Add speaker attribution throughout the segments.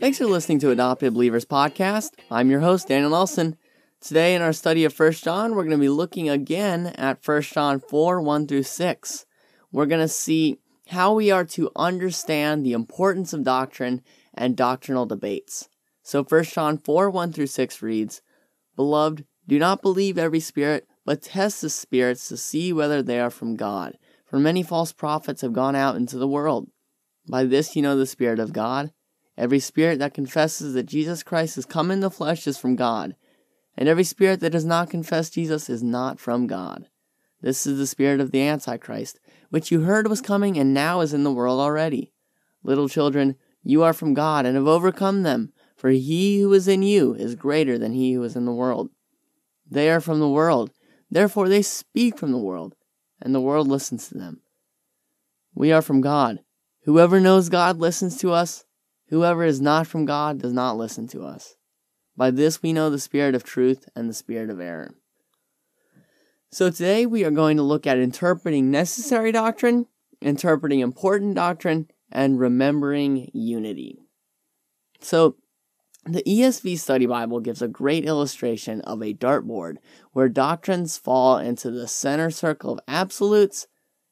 Speaker 1: Thanks for listening to Adopted Believers Podcast. I'm your host, Daniel Nelson. Today, in our study of 1 John, we're going to be looking again at 1 John 4 1 through 6. We're going to see how we are to understand the importance of doctrine and doctrinal debates. So 1 John 4 1 through 6 reads, Beloved, do not believe every spirit, but test the spirits to see whether they are from God. For many false prophets have gone out into the world. By this you know the Spirit of God. Every spirit that confesses that Jesus Christ has come in the flesh is from God and every spirit that does not confess Jesus is not from God. This is the spirit of the Antichrist, which you heard was coming and now is in the world already. Little children, you are from God and have overcome them, for he who is in you is greater than he who is in the world. They are from the world, therefore they speak from the world, and the world listens to them. We are from God. Whoever knows God listens to us. Whoever is not from God does not listen to us. By this we know the spirit of truth and the spirit of error. So today we are going to look at interpreting necessary doctrine, interpreting important doctrine, and remembering unity. So the ESV Study Bible gives a great illustration of a dartboard where doctrines fall into the center circle of absolutes,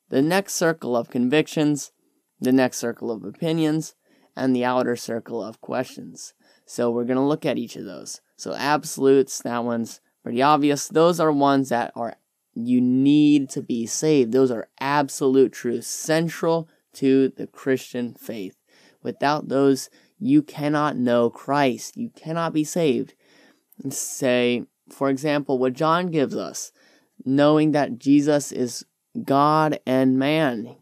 Speaker 1: the next circle of convictions, the next circle of opinions, and the outer circle of questions. So we're going to look at each of those. So absolutes, that one's pretty obvious. Those are ones that are you need to be saved. Those are absolute truths, central to the Christian faith. Without those, you cannot know Christ. You cannot be saved. Say, for example, what John gives us, knowing that Jesus is God and man.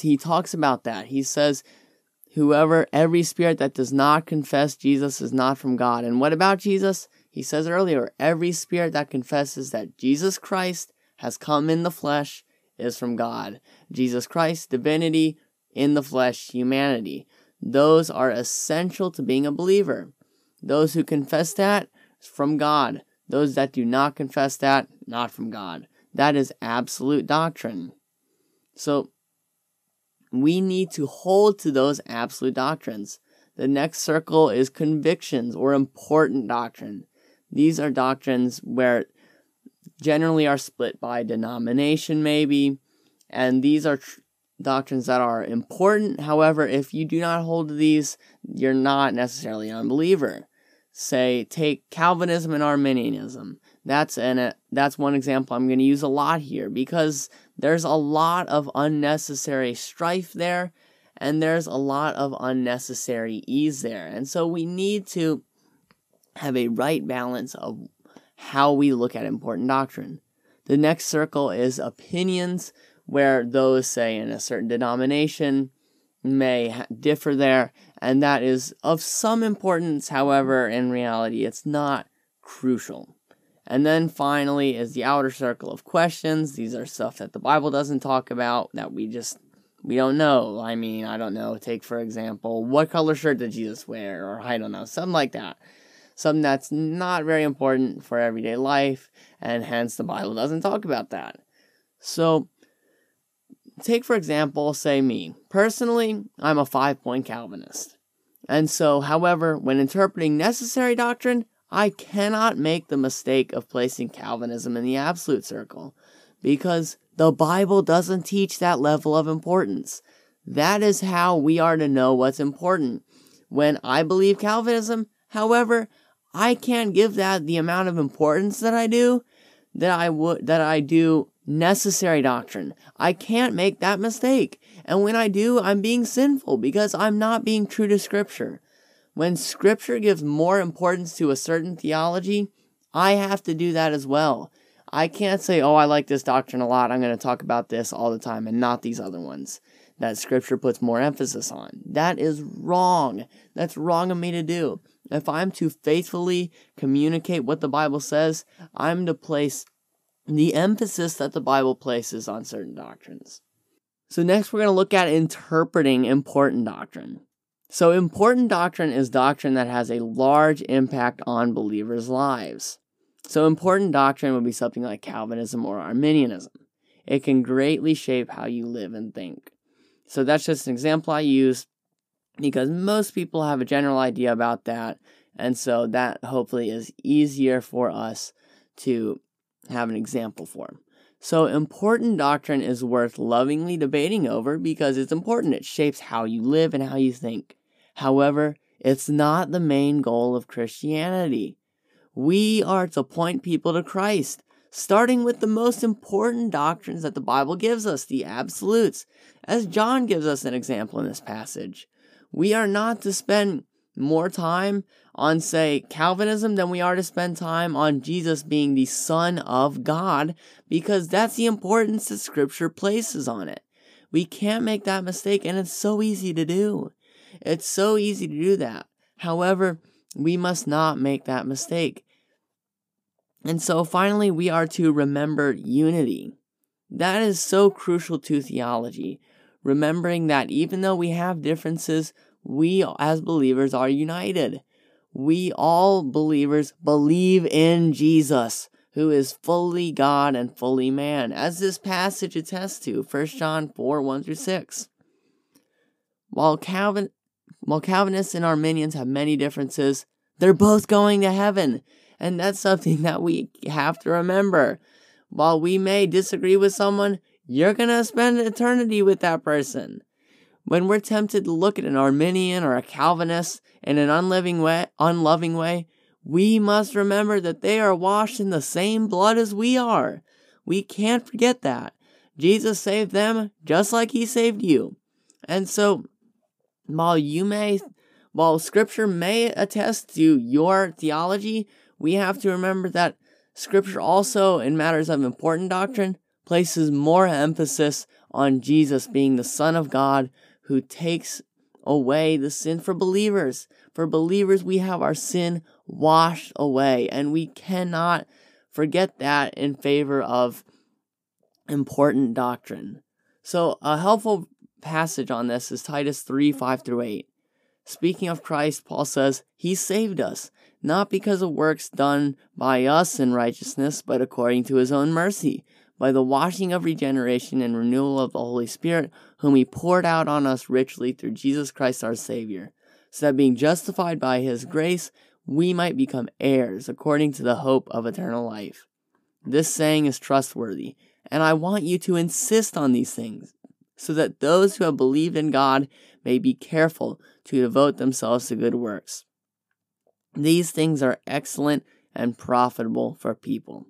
Speaker 1: He talks about that. He says, Whoever, every spirit that does not confess Jesus is not from God. And what about Jesus? He says earlier, every spirit that confesses that Jesus Christ has come in the flesh is from God. Jesus Christ, divinity, in the flesh, humanity. Those are essential to being a believer. Those who confess that, from God. Those that do not confess that, not from God. That is absolute doctrine. So, we need to hold to those absolute doctrines. The next circle is convictions or important doctrine. These are doctrines where generally are split by denomination, maybe, and these are tr- doctrines that are important. However, if you do not hold to these, you're not necessarily an unbeliever. Say, take Calvinism and Arminianism. That's an uh, that's one example I'm going to use a lot here because there's a lot of unnecessary strife there and there's a lot of unnecessary ease there. And so we need to have a right balance of how we look at important doctrine. The next circle is opinions, where those, say, in a certain denomination may differ there, and that is of some importance. However, in reality, it's not crucial. And then finally is the outer circle of questions. These are stuff that the Bible doesn't talk about that we just we don't know. I mean, I don't know. Take for example, what color shirt did Jesus wear or I don't know, something like that. Something that's not very important for everyday life and hence the Bible doesn't talk about that. So take for example, say me. Personally, I'm a 5-point Calvinist. And so, however, when interpreting necessary doctrine, I cannot make the mistake of placing Calvinism in the absolute circle because the Bible doesn't teach that level of importance. That is how we are to know what's important. When I believe Calvinism, however, I can't give that the amount of importance that I do that I would that I do necessary doctrine. I can't make that mistake. And when I do, I'm being sinful because I'm not being true to scripture. When scripture gives more importance to a certain theology, I have to do that as well. I can't say, oh, I like this doctrine a lot. I'm going to talk about this all the time and not these other ones that scripture puts more emphasis on. That is wrong. That's wrong of me to do. If I'm to faithfully communicate what the Bible says, I'm to place the emphasis that the Bible places on certain doctrines. So, next, we're going to look at interpreting important doctrine. So, important doctrine is doctrine that has a large impact on believers' lives. So, important doctrine would be something like Calvinism or Arminianism. It can greatly shape how you live and think. So, that's just an example I use. because most people have a general idea about that. And so that hopefully is easier for us to have an example for. So, important doctrine is worth lovingly debating over because it's important. It shapes how you live and how you think. However, it's not the main goal of Christianity. We are to point people to Christ, starting with the most important doctrines that the Bible gives us, the absolutes, as John gives us an example in this passage. We are not to spend more time on, say, Calvinism than we are to spend time on Jesus being the Son of God, because that's the importance that Scripture places on it. We can't make that mistake, and it's so easy to do. It's so easy to do that. However, we must not make that mistake. And so finally, we are to remember unity. That is so crucial to theology. Remembering that even though we have differences, we as believers are united. We all believers believe in Jesus, who is fully God and fully man, as this passage attests to, 1 John 4 1 through 6. While, Calvin, while Calvinists and Arminians have many differences, they're both going to heaven. And that's something that we have to remember. While we may disagree with someone, you're going to spend eternity with that person. When we're tempted to look at an Arminian or a Calvinist in an unloving way, unloving way, we must remember that they are washed in the same blood as we are. We can't forget that. Jesus saved them just like he saved you. And so, while you may, while scripture may attest to your theology, we have to remember that scripture also, in matters of important doctrine, places more emphasis on Jesus being the Son of God who takes away the sin for believers. For believers, we have our sin washed away, and we cannot forget that in favor of important doctrine. So, a helpful passage on this is Titus 3 5 through 8. Speaking of Christ, Paul says, He saved us, not because of works done by us in righteousness, but according to His own mercy by the washing of regeneration and renewal of the Holy Spirit, whom He poured out on us richly through Jesus Christ our Savior, so that being justified by His grace, we might become heirs according to the hope of eternal life. This saying is trustworthy, and I want you to insist on these things, so that those who have believed in God may be careful to devote themselves to good works. These things are excellent and profitable for people.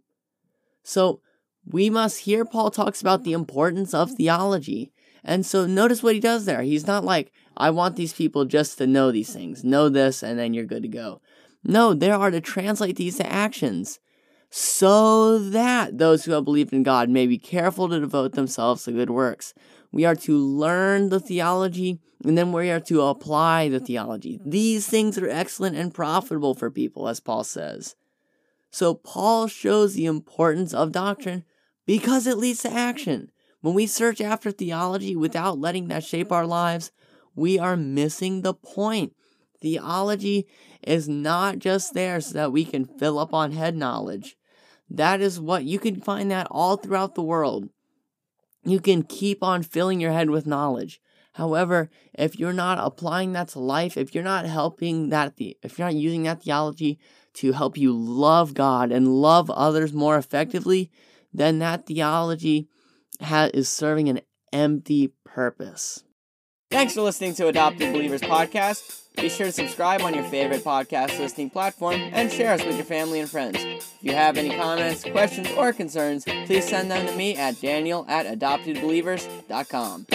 Speaker 1: So, we must hear Paul talks about the importance of theology. And so notice what he does there. He's not like, I want these people just to know these things, know this, and then you're good to go. No, they are to translate these to actions so that those who have believed in God may be careful to devote themselves to good works. We are to learn the theology and then we are to apply the theology. These things are excellent and profitable for people, as Paul says. So Paul shows the importance of doctrine because it leads to action. When we search after theology without letting that shape our lives, we are missing the point. Theology is not just there so that we can fill up on head knowledge. That is what you can find that all throughout the world. You can keep on filling your head with knowledge. However, if you're not applying that to life, if you're not helping that, the, if you're not using that theology to help you love God and love others more effectively, then that theology ha- is serving an empty purpose. Thanks for listening to Adopted Believers Podcast. Be sure to subscribe on your favorite podcast listening platform and share us with your family and friends. If you have any comments, questions, or concerns, please send them to me at daniel at adoptedbelievers.com.